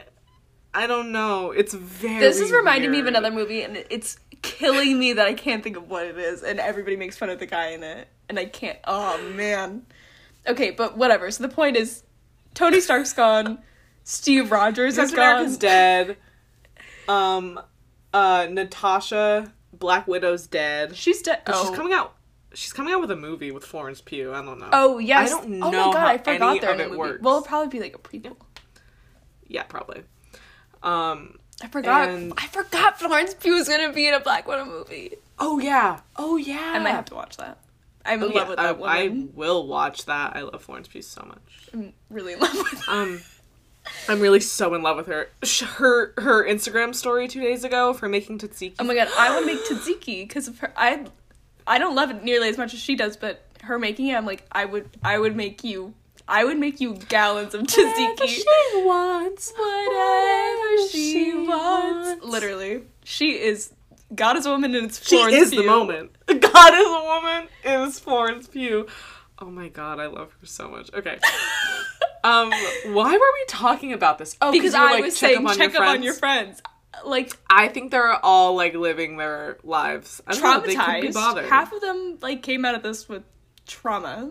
I don't know. It's very This is reminding me of another movie, and it's killing me that I can't think of what it is, and everybody makes fun of the guy in it, and I can't. Oh man. Okay, but whatever. So the point is, Tony Stark's gone. Steve Rogers is gone. America's dead. Um uh Natasha Black Widow's dead. She's dead. Oh. she's coming out she's coming out with a movie with Florence Pugh. I don't know. Oh yes. I don't oh know my god, I forgot of it movie. works. Well, it'll probably be like a prequel. Yeah, probably. Um I forgot. And- I forgot Florence Pugh was gonna be in a Black Widow movie. Oh yeah. Oh yeah. I might have to watch that. I'm in Oh, love yeah, with I, that woman. I will watch that. I love Florence Pugh so much. I'm really in love with her. Um, I'm really so in love with her. Her her Instagram story two days ago for making tzatziki. Oh my god, I want to make tzatziki because of her. I, I don't love it nearly as much as she does, but her making it, I'm like, I would, I would make you, I would make you gallons of tzatziki. She wants, Whatever she wants. Literally, she is God is a woman, and it's She Florence is the Pugh. moment. God is a woman. It is Florence Pugh. Oh my god, I love her so much. Okay. um, why were we talking about this? Oh, Because I like, was check saying, up on check your up on friends. your friends. Like I think they're all like living their lives. I don't know, they be traumatized. bothered. Half of them like came out of this with trauma.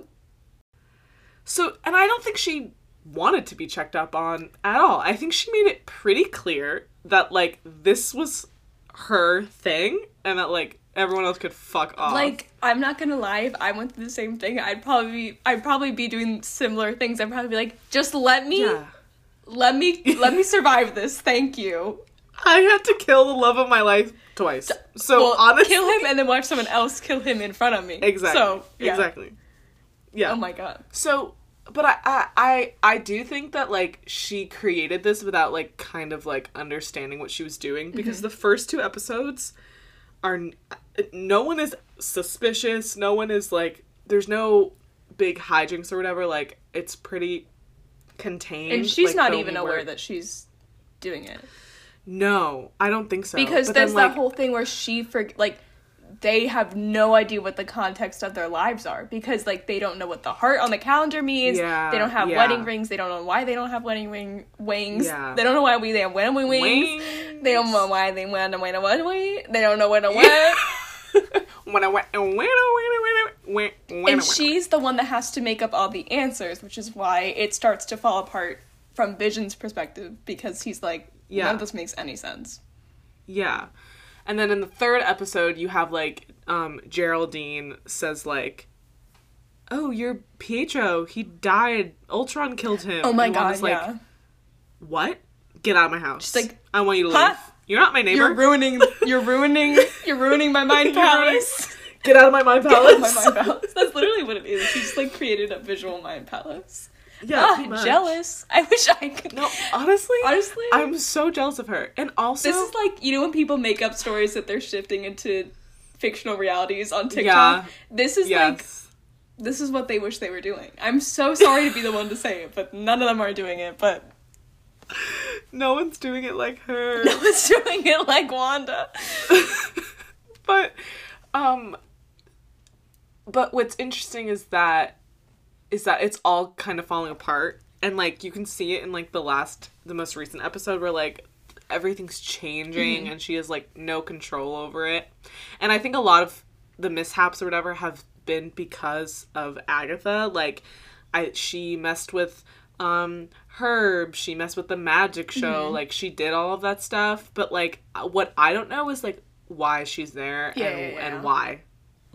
So, and I don't think she wanted to be checked up on at all. I think she made it pretty clear that like this was her thing and that like everyone else could fuck off. Like, I'm not gonna lie, if I went through the same thing, I'd probably be, I'd probably be doing similar things. I'd probably be like, just let me, yeah. let me, let me survive this. Thank you. I had to kill the love of my life twice. So well, honestly, kill him and then watch someone else kill him in front of me. Exactly. So yeah. Exactly. Yeah. Oh my god. So, but I, I, I, I do think that like she created this without like kind of like understanding what she was doing because mm-hmm. the first two episodes are no one is suspicious. No one is like there's no big hijinks or whatever. Like it's pretty contained. And she's like, not even aware that she's doing it. No, I don't think so. because But there's then, that like, whole thing where she for like they have no idea what the context of their lives are because like they don't know what the heart on the calendar means. Yeah, they don't have yeah. wedding rings. They don't know why they don't have wedding ring wings. Yeah. They don't know why we they have wedding wings. Wings. They don't know why they went away to what way. They don't know to what. when I went, when I went, when I went, I and she's the one that has to make up all the answers, which is why it starts to fall apart from Vision's perspective because he's like, Yeah. none of this makes any sense. Yeah. And then in the third episode, you have like um, Geraldine says like, "Oh, you're Pietro. He died. Ultron killed him." Oh my And god, like, yeah. "What? Get out of my house. She's like, I want you to "Huh? leave. You're not my neighbor. You're ruining. You're ruining. You're ruining my mind palace. Get out of my mind palace. Get out of my mind palace. That's literally what it is. She just like created a visual mind palace. Yeah, ah, jealous. I wish I could. No, honestly, Honestly, I'm so jealous of her. And also, this is like you know when people make up stories that they're shifting into fictional realities on TikTok. Yeah. This is like this is what they wish they were doing. I'm so sorry to be the one to say it, but none of them are doing it. But no one's doing it like her. no one's doing it like Wanda. but um but what's interesting is that is that it's all kind of falling apart. And like you can see it in like the last the most recent episode where like everything's changing mm-hmm. and she has like no control over it. And i think a lot of the mishaps or whatever have been because of agatha. Like i she messed with um herb. She messed with the magic show. Mm-hmm. Like she did all of that stuff. But like uh, what i don't know is like why she's there Yeah, and, yeah, yeah. and why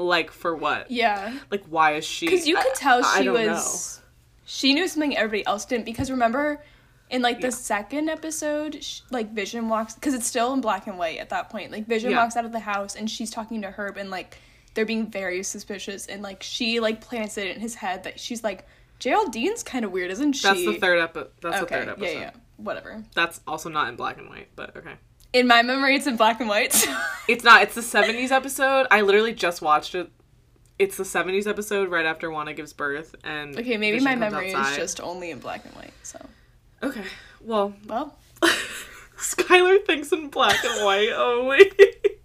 like for what Yeah, like why is she because you could tell I she don't was. She knew something everybody else didn't. Because remember, in like the Yeah. second episode, sh- like Vision walks because it's still in black and white at that point. Like Vision Yeah. walks out of the house and she's talking to Herb and like they're being very suspicious and like she like plants it in his head that she's like Geraldine's kind of weird, isn't she? That's the third episode. That's okay, the third episode. yeah, yeah, whatever. That's also not in black and white, but okay. In my memory, it's in black and white. It's not. It's the '70s episode. I literally just watched it. It's the '70s episode right after Wanda gives birth, and okay, maybe Vision my memory is just only in black and white. So, okay. Well, well, Skylar thinks in black and white only.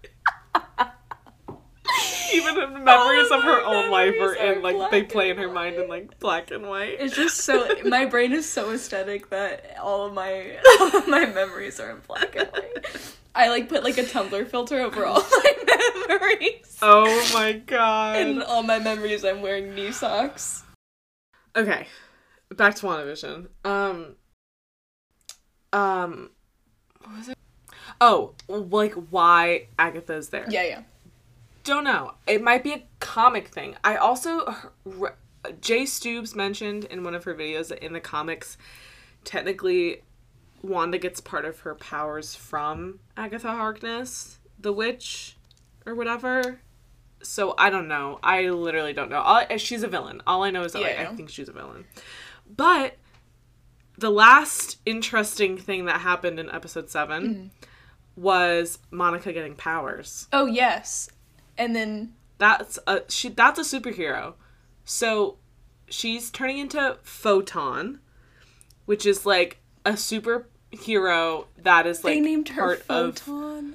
Even memories All of her of own life are in like they play in her mind in like black and white. it's just so my brain is so aesthetic that all of my all of my memories are in black and white. I like put like a Tumblr filter over all my memories. Oh my god. In all my memories, I'm wearing knee socks. Okay, back to WandaVision. Um, um, what was it? Oh, like why Agatha's there? Yeah, yeah. Don't know. It might be a comic thing. I also Jay Stubes mentioned in one of her videos that in the comics, technically, Wanda gets part of her powers from Agatha Harkness, the witch, or whatever. So I don't know. I literally don't know. All, eh, she's a villain. All I know is that like, I think she's a villain. But the last interesting thing that happened in episode 7 mm-hmm. was Monica getting powers Oh yes, and then that's a she that's a superhero so she's turning into photon which is like a superhero that is like they named her part of photon.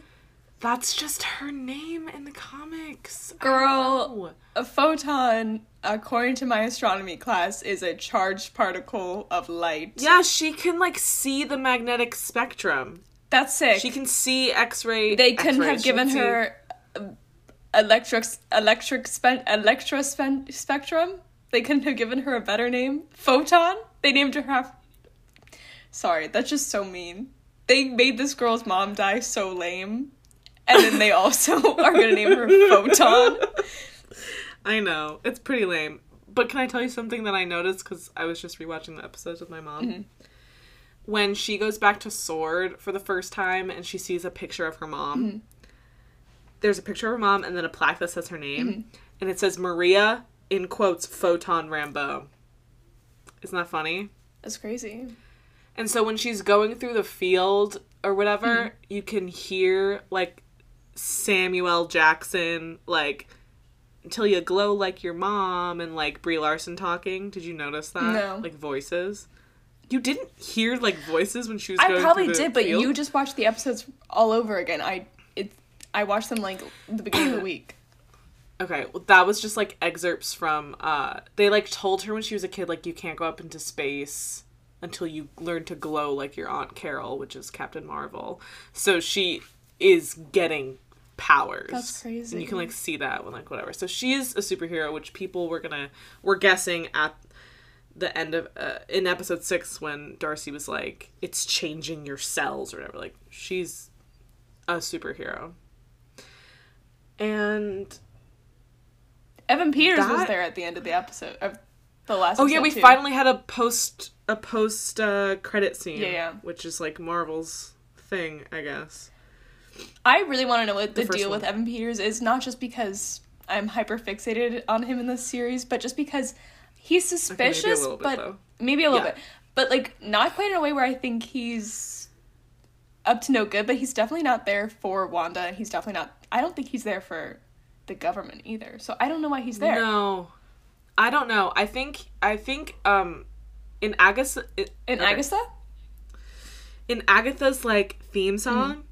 that's just her name in the comics Girl. A photon, according to my astronomy class, is a charged particle of light. yeah she can like see the magnetic spectrum That's sick. she can see x-ray they couldn't have given see- her uh, electric electric spe- electro spe- spectrum. They couldn't have given her a better name. Photon. They named her half. Sorry, that's just so mean. They made this girl's mom die so lame, and then they also are gonna name her Photon. I know it's pretty lame, but can I tell you something that I noticed because I was just rewatching the episodes with my mom? Mm-hmm. when she goes back to SWORD for the first time and she sees a picture of her mom. Mm-hmm. There's a picture of her mom and then a plaque that says her name, Mm-hmm. and it says Maria in quotes Photon Rambeau. Isn't that funny? That's crazy. And so when she's going through the field or whatever, Mm-hmm. you can hear like Samuel Jackson like until you glow like your mom and like Brie Larson talking. Did you notice that? No. Like voices. You didn't hear like voices when she was I going probably the did, but field? you just watched the episodes all over again. I I watched them like the beginning of the week. Okay, well that was just like excerpts from uh they like told her when she was a kid like you can't go up into space until you learn to glow like your aunt Carol, which is Captain Marvel. So she is getting powers. That's crazy. And you can like see that when like whatever. So she is a superhero, which people were gonna were guessing at the end of uh, in episode six when Darcy was like, "It's changing your cells" or whatever. Like she's a superhero. And Evan Peters was there at the end of the episode of the last. Oh yeah, we too. finally had a post a post uh, credit scene. Yeah, yeah. Which is like Marvel's thing, I guess. I really want to know what the, The deal one. with Evan Peters is, not just because I'm hyper fixated on him in this series, but just because he's suspicious, little bit, but though. maybe a little Yeah. bit, but like not quite in a way where I think he's up to no good. But he's definitely not there for Wanda, and he's definitely not. I don't think he's there for the government either. So I don't know why he's there. No, I don't know. I think I think um in Agatha In okay. Agatha, in Agatha's like theme song,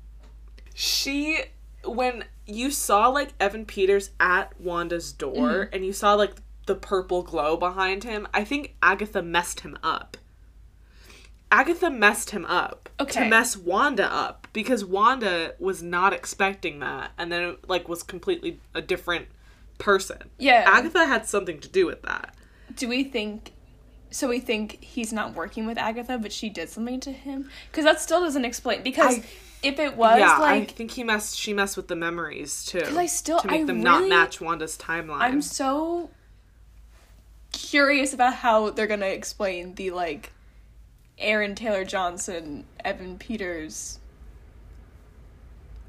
she when you saw like Evan Peters at Wanda's door and you saw like the purple glow behind him, I think Agatha messed him up. Agatha messed him up to mess Wanda up because Wanda was not expecting that and then it, like was completely a different person. Yeah. Agatha had something to do with that. do we think? So we think he's not working with Agatha, but she did something to him because that still doesn't explain. Because I- if it was yeah, I think he messed. She messed with the memories too. 'Cause I still- to make I them not match Wanda's timeline. I'm so curious about how they're gonna explain the like Aaron Taylor Johnson, Evan Peters.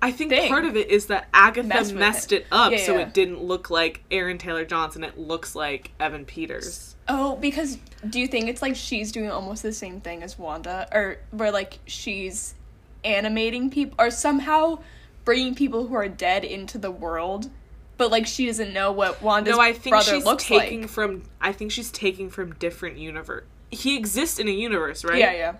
I think thing. part of it is that Agatha Messed messed with it up, Yeah, so yeah. it didn't look like Aaron Taylor Johnson. It looks like Evan Peters. Oh, because do you think it's like she's doing almost the same thing as Wanda, or where like she's animating people, or somehow bringing people who are dead into the world, but like she doesn't know what Wanda's no, I think brother she's looks taking like. from. I think she's taking from different universe. He exists in a universe, right? Yeah, yeah.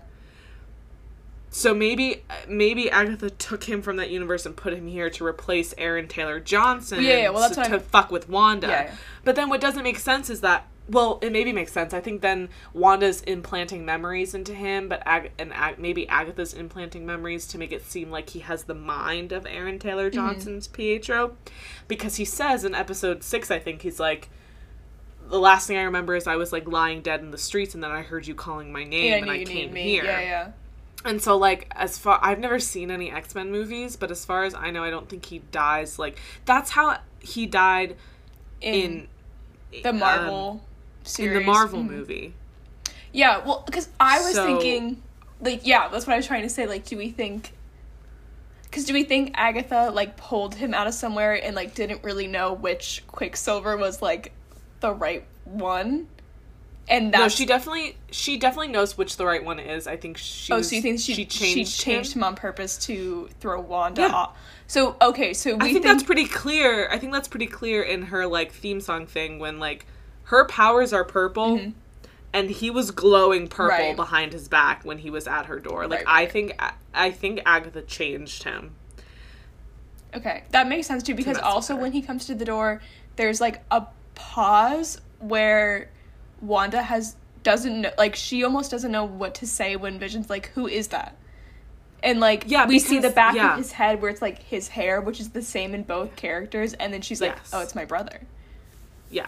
So maybe maybe Agatha took him from that universe and put him here to replace Aaron Taylor Johnson. Yeah, yeah, well, that's what to fuck with Wanda. Yeah, yeah. But then what doesn't make sense is that well, it maybe makes sense. I think then Wanda's implanting memories into him, but Ag- and Ag- maybe Agatha's implanting memories to make it seem like he has the mind of Aaron Taylor Mm-hmm. Johnson's Pietro, because he says in episode six, I think he's like. The last thing I remember is I was like lying dead in the streets, and then I heard you calling my name, Yeah, I and I you came here. Yeah, yeah. And so, like, as far I've never seen any X Men movies, but as far as I know, I don't think he dies. Like, that's how he died In, in the um, Marvel series. in the Marvel Mhm. movie. Yeah, well, because I was So- thinking, like, yeah, that's what I was trying to say. Like, do we think? Because do we think Agatha like pulled him out of somewhere and like didn't really know which Quicksilver was like the right one? And that's no, she definitely she definitely knows which the right one is. I think she. oh, so you think she she changed, changed, him? him? on purpose to throw Wanda Yeah. off? So okay, so we I think, that's pretty clear. I think that's pretty clear in her like theme song thing when like her powers are purple. And he was glowing purple Mm-hmm. Right. behind his back when he was at her door. Like Right, I think, I think Agatha changed him. Okay, that makes sense too because also her. when he comes to the door, there's like a pause where Wanda has doesn't know, like she almost doesn't know what to say when Vision's like, "Who is that?" And like Yeah, we see the back yeah. of his head where it's like his hair, which is the same in both characters, and then she's like, Yes. "Oh, it's my brother." Yeah.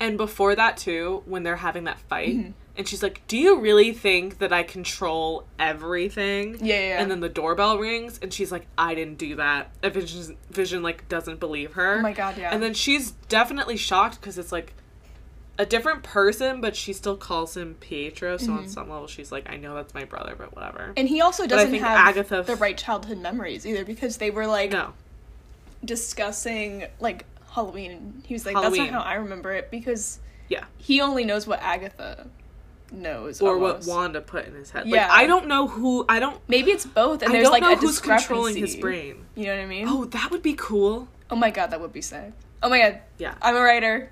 And before that too, when they're having that fight, Mm-hmm. And she's like, "Do you really think that I control everything?" Yeah, yeah. And then the doorbell rings, and she's like, "I didn't do that." And Vision, Vision like doesn't believe her. Oh my God, yeah. And then she's definitely shocked because it's like, a different person, but she still calls him Pietro. So Mm-hmm. on some level, she's like, I know that's my brother, but whatever. And he also doesn't have Agatha- the right childhood memories either because they were like no, discussing like Halloween and he was like, Halloween. That's not how I remember it because yeah, he only knows what Agatha knows. or almost. what Wanda put in his head. Yeah. Like I don't know who. I don't. Maybe it's both and I there's don't like know a who's discrepancy. controlling his brain. You know what I mean? Oh, that would be cool. Oh my god, that would be sick. Oh my god. Yeah. I'm a writer.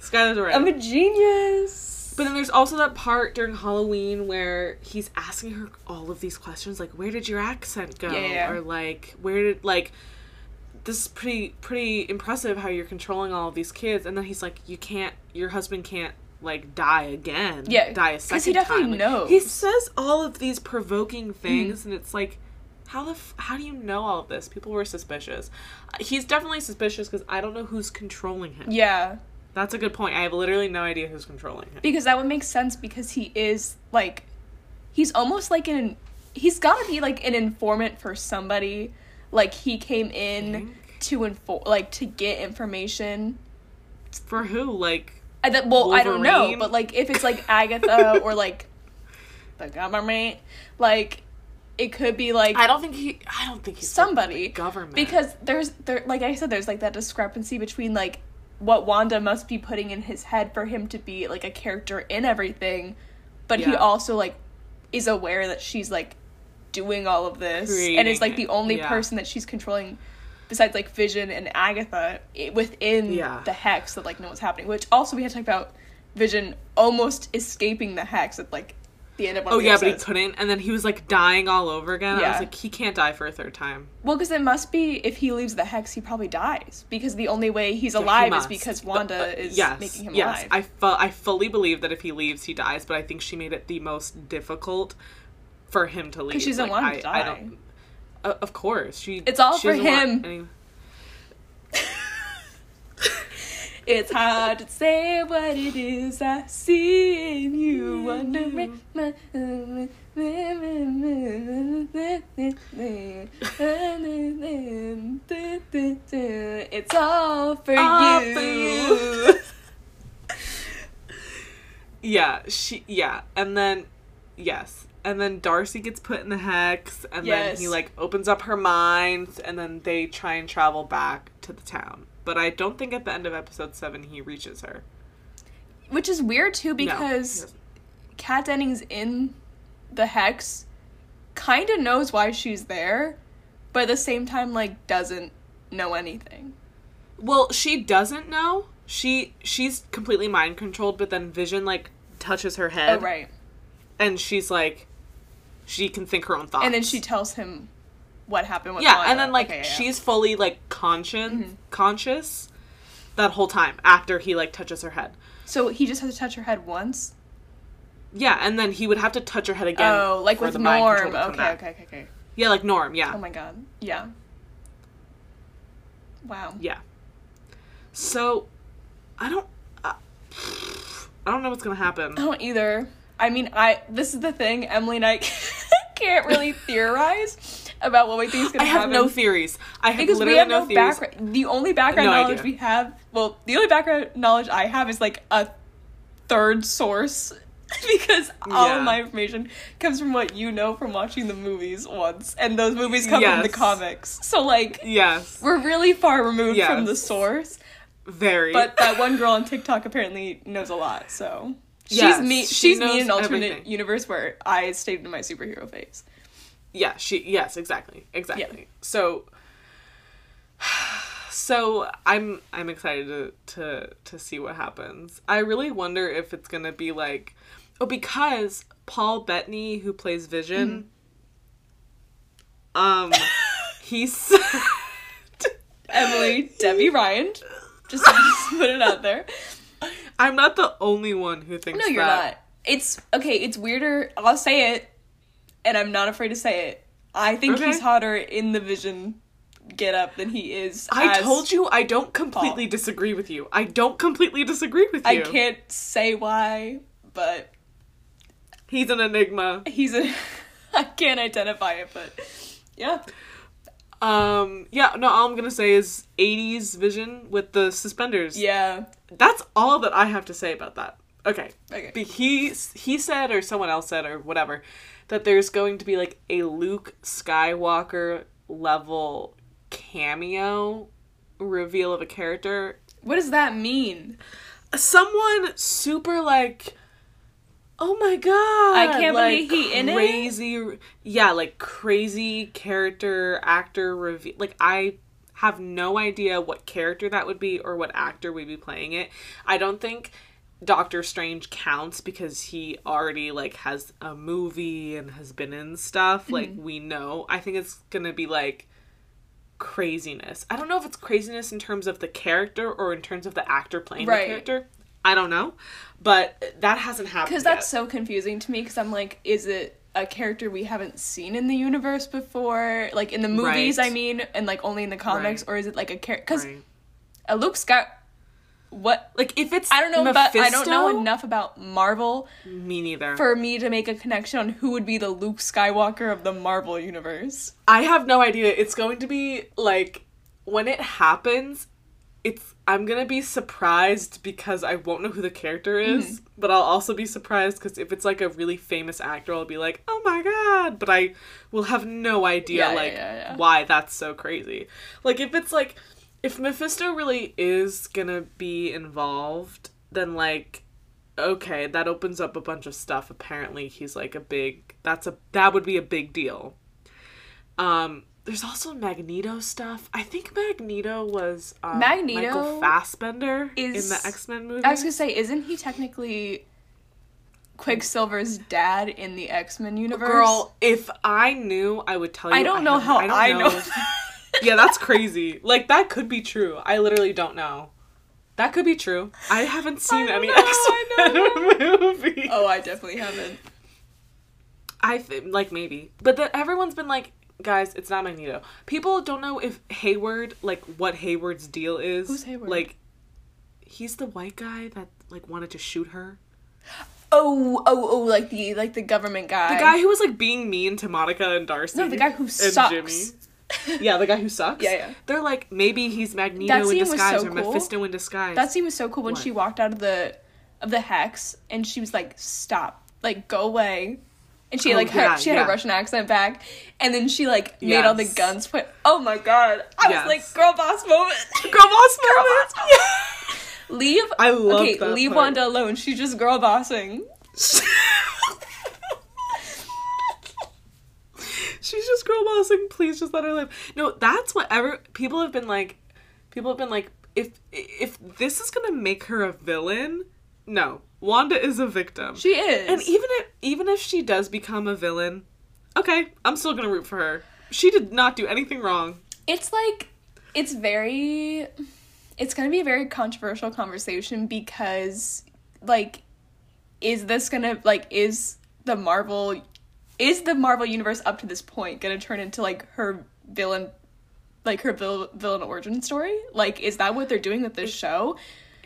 Skylar's right. I'm a genius. But then there's also that part during Halloween where he's asking her all of these questions, like, "Where did your accent go?" Yeah. Or like, "Where did like." This is pretty pretty impressive how you're controlling all of these kids, and then he's like, "You can't. Your husband can't like die again. Yeah, die a second he definitely time." Knows. He says all of these provoking Mm-hmm. things, and it's like, how the f- how do you know all of this? People were suspicious. He's definitely suspicious because I don't know who's controlling him. yeah. That's a good point. I have literally no idea who's controlling him. Because that would make sense because he is like he's almost like an he's got to be like an informant for somebody. Like he came in to inform like to get information. For who? Like, I th- well, I don't know, but like if it's like Agatha or like the government, like it could be like I don't think he. I don't think he's somebody government because there's there like I said there's like that discrepancy between like what Wanda must be putting in his head for him to be like a character in everything, but he also like is aware that she's like doing all of this and is like the it, only yeah. person that she's controlling besides like Vision and Agatha i- within Yeah. the hex that like know what's happening. Which also we had to talk about Vision almost escaping the hex at like the end of one Oh of the yeah, but he couldn't, and then he was like dying all over again. I was like, he can't die for a third time. Well, because it must be if he leaves the hex, he probably dies. Because the only way he's Yeah, he alive is because Wanda uh, is yes, making him yes. alive. I fu- I fully believe that if he leaves, he dies. But I think she made it the most difficult for him to leave. Because she doesn't Like, want him to I, I die. Uh, of course, she. It's all she for him. any- it's hard to say what it is I see in you. Wondering. It's all for All you. for you. yeah, she. Yeah, and then yes, and then Darcy gets put in the hex, and then he like opens up her mind, and then they try and travel back to the town. But I don't think at the end of episode seven he reaches her. Which is weird too because doesn't. Kat Dennings in the hex kind of knows why she's there, but at the same time, like, doesn't know anything. well, she doesn't know. She she's completely mind controlled, but then Vision like touches her head, Oh, right. and she's like, she can think her own thoughts, And then she tells him what happened with yeah, and then like Okay, yeah, yeah. she's fully like conscious Mhm. conscious that whole time after he like touches her head. So he just has to touch her head once? Yeah, and then he would have to touch her head again. oh, like with Norm. to Okay, okay, okay, okay. Yeah, like Norm. Yeah, Oh my god. Yeah. Wow. yeah. So, I don't. Uh, I don't know what's gonna happen. I don't either. I mean, I this is the thing. Emily and I can't really theorize about what we think is I gonna have no theories. I have because literally we have no, no, theories. background. The only background No knowledge idea. we have, well, the only background knowledge I have is like a third source because all Yeah. of my information comes from what you know from watching the movies once, and those movies come from the comics. So like, Yes, we're really far removed from the source. very. But that one girl on TikTok apparently knows a lot. So she's Yes, me. she she's me in an alternate everything. universe where I stayed in my superhero phase. yeah, she. Yes, exactly, exactly. So. So I'm I'm excited to, to to see what happens. I really wonder if it's gonna be like, oh, because Paul Bettany who plays Vision, Mm-hmm. um, he's Emily, Debbie Ryan, just, just put it out there. I'm not the only one who thinks No, you're that. not. It's okay. It's weirder. I'll say it, and I'm not afraid to say it. I think Okay. he's hotter in the Vision get up than he is. I told you I don't completely disagree with you. I don't completely disagree with you. I can't say why, but He's an enigma. he's a. I can't identify it, but yeah. Um, yeah, no, all I'm gonna say is 80s vision with the suspenders. Yeah. That's all that I have to say about that. Okay. Okay. But he he said or someone else said or whatever that there's going to be like a Luke Skywalker level cameo reveal of a character. What does that mean? Someone super like Oh my god! I can't like, believe he in it? crazy, Yeah, like crazy character actor reveal. Like I have no idea what character that would be or what actor would be playing it. I don't think Doctor Strange counts because he already like has a movie and has been in stuff. Like Mm-hmm. we know. I think it's gonna be like craziness. I don't know if it's craziness in terms of the character or in terms of the actor playing Right. the character. I don't know, but that hasn't happened. Because that's so confusing to me. Because I'm like, is it a character we haven't seen in the universe before, like in the movies? Right. I mean, and like only in the comics, Right. or is it like a character? Because Right. a Luke Sky, what? Like if it's I don't know about. I don't know enough about Marvel Me neither. for me to make a connection on who would be the Luke Skywalker of the Marvel universe. I have no idea. It's going to be like when it happens, it's I'm gonna be surprised because I won't know who the character is, Mm-hmm. but I'll also be surprised because if it's like a really famous actor, I'll be like, oh my god! But I will have no idea Yeah, like yeah, yeah. why that's so crazy. Like if it's like if Mephisto really is gonna be involved, then like okay, that opens up a bunch of stuff. Apparently, he's like a big. That's a that would be a big deal. Um, there's also Magneto stuff. I think Magneto was um, Magneto Michael Fassbender in the X Men movie. I was gonna say, isn't he technically Quicksilver's dad in the X Men universe? Girl, if I knew, I would tell you. I don't know have- how don't I know. yeah, that's crazy. Like that could be true. I literally don't know. That could be true. I haven't seen don't any X Men movie. oh, I definitely haven't. I th- like maybe, but then everyone's been like, guys, it's not Magneto. People don't know if Hayward, like, what Hayward's deal is. Who's Hayward? Like, he's the white guy that like wanted to shoot her. Oh, oh, oh, like the like the government guy. The guy who was like being mean to Monica and Darcy. No, the guy who and sucks. Jimmy. Yeah, the guy who sucks. Yeah, yeah. They're like maybe he's Magneto in disguise so or cool. Mephisto in disguise. That scene was so cool when What? she walked out of the of the hex and she was like, "Stop! Like, go away." And she Oh, like yeah, her, she had yeah. a Russian accent back, and then she like made all the guns point. Oh my god! I Yes. was like, "Girl boss moment." girl boss moment. leave. I love Okay, that leave part. Wanda alone. She's just girl bossing. She's just girl bossing. Please just let her live. No, that's whatever people have been like. People have been like, if if this is gonna make her a villain, no, Wanda is a victim. She is. and even if even if she does become a villain, okay, I'm still gonna root for her. She did not do anything wrong. it's like it's very it's going to be a very controversial conversation because like is this going to like is the Marvel is the Marvel universe up to this point going to turn into like her villain like her vil- villain origin story? Like is that what they're doing with this show?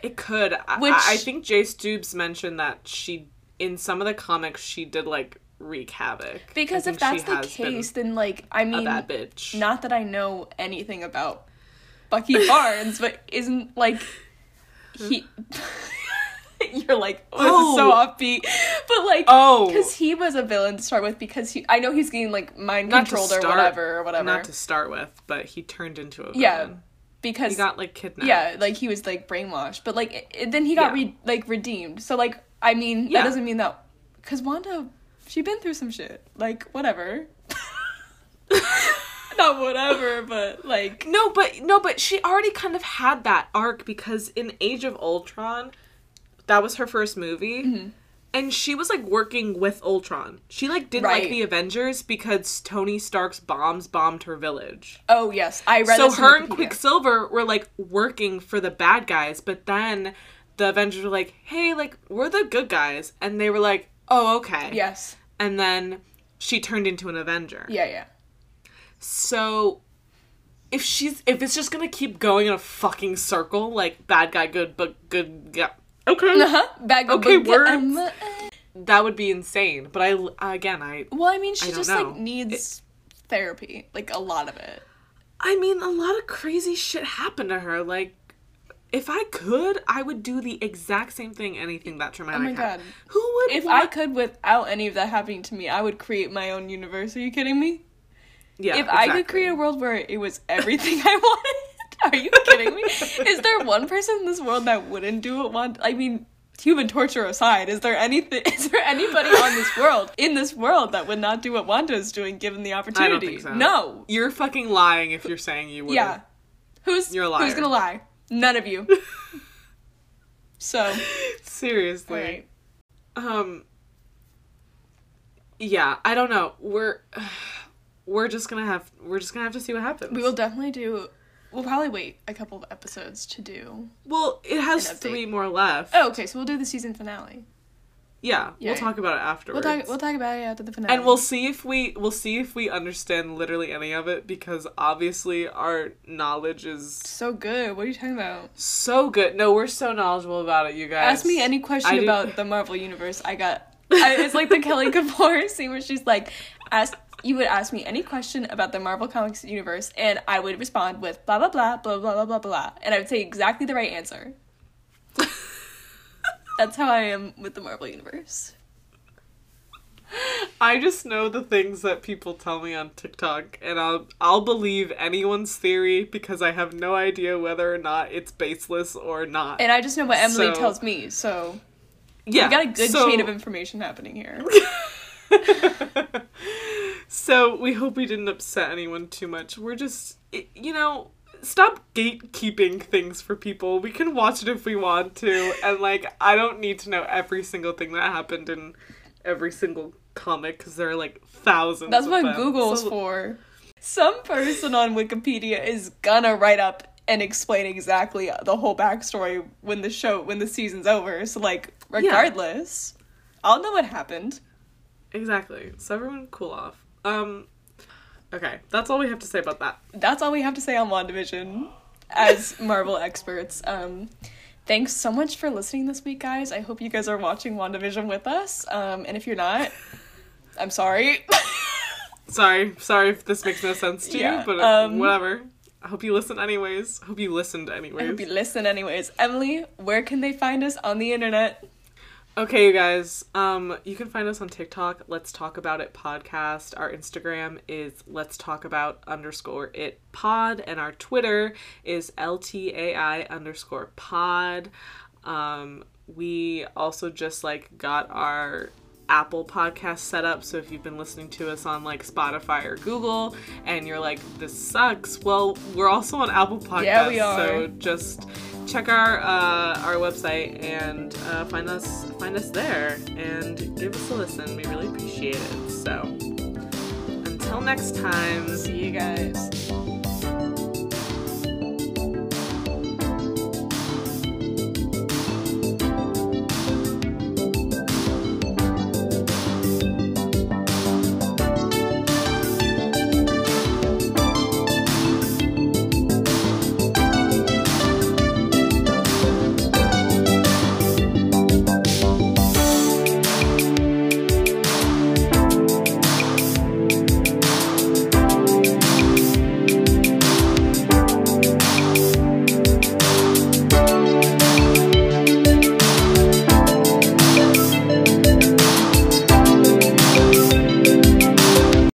It could. I- Which- I, I think Jace Dubes mentioned that she in some of the comics she did like wreak havoc. Because if that's the case then like I mean bad bitch. not that I know anything about Bucky Barnes, but isn't like he. You're like, oh, this is so Oh. offbeat, but like, Oh. because he was a villain to start with. Because he, I know he's getting like mind not controlled or whatever, or whatever. Not to start with, but he turned into a villain. yeah, because He got like kidnapped. yeah, like he was like brainwashed, but like it, then he got Yeah. re- like redeemed. So like, I mean, Yeah. that doesn't mean that because Wanda, she been through some shit. Like whatever. Not whatever, but like No, but no, but she already kind of had that arc because in Age of Ultron, that was her first movie. Mm-hmm. And she was like working with Ultron. She like didn't like the Avengers because Tony Stark's bombs bombed her village. oh yes, I read so her and Quicksilver were like working for the bad guys, but then the Avengers were like, "Hey, like we're the good guys," and they were like, "Oh, okay." Yes. And then she turned into an Avenger. Yeah, yeah. So if she's if it's just gonna keep going in a fucking circle, like bad guy, good but good, yeah, okay, Uh-huh. Bag of Okay, words. um, uh, that would be insane. But I again, I well, I mean, she I just know. like needs therapy, like a lot of it. I mean, a lot of crazy shit happened to her. Like, if I could, I would do the exact same thing. Anything that traumatic. Oh my happened. God. Who would? If want- I could, without any of that happening to me, I would create my own universe. Are you kidding me? yeah, if I could create a world where it was everything I wanted, are you kidding me? is there one person in this world that wouldn't do what want? I mean, human torture aside, is there anything? Is there anybody on this world in this world that would not do what Wanda is doing given the opportunity? so. No. You're fucking lying if you're saying you would. Yeah. Who's You're a who's gonna lie? None of you. so, Seriously. Um. Yeah, I don't know. We're we're just gonna have we're just gonna have to see what happens. We will definitely do. We'll probably wait a couple of episodes to do. Well, it has three more left. Oh, okay. So we'll do the season finale. yeah, Yeah. we'll talk about it We'll afterwards. talk. We'll talk about it after the finale. and we'll see if we we'll see if we understand literally any of it because obviously our knowledge is So good. What are you talking about? so good. No, we're so knowledgeable about it, you guys. Ask me any question I do- about the Marvel universe. I got. I, it's like the Kelly Kapoor scene where she's like, "Ask you would ask me any question about the Marvel Comics universe, and I would respond with blah, blah, blah, blah, blah, blah, blah, blah. And I would say exactly the right answer. That's how I am with the Marvel universe. I just know the things that people tell me on TikTok and I'll I'll believe anyone's theory because I have no idea whether or not it's baseless or not. And I just know what Emily so, tells me, so yeah, we got a good so, chain of information happening here. so we hope we didn't upset anyone too much. We're just, you know, stop gatekeeping things for people. We can watch it if we want to, and like, I don't need to know every single thing that happened in every single comic because there are like thousands. That's what them. Google's So- for. Some person on Wikipedia is gonna write up and explain exactly the whole backstory when the show when the season's over. So like regardless, I'll know what happened. Exactly. So everyone, cool off. Um. Okay, that's all we have to say about that. That's all we have to say on WandaVision as Marvel experts. Um thanks so much for listening this week, guys. I hope you guys are watching WandaVision with us. Um and if you're not, I'm sorry. Sorry, sorry if this makes no sense to Yeah, you, but um, whatever. I hope you listen anyways. Hope you listened I anyways. hope you listen anyways. Emily, where can they find us on the internet? Okay, you guys. Um, you can find us on TikTok. Let's talk about it podcast. Our Instagram is let's talk about underscore it pod, and our Twitter is ltai underscore pod. Um, we also just like got our Apple podcast set up. So if you've been listening to us on like Spotify or Google, and you're like this sucks, well, we're also on Apple Podcasts. Yeah, we are. So just check our uh, our website and uh, find us find us there and give us a listen. We really appreciate it. So until next time. See you guys.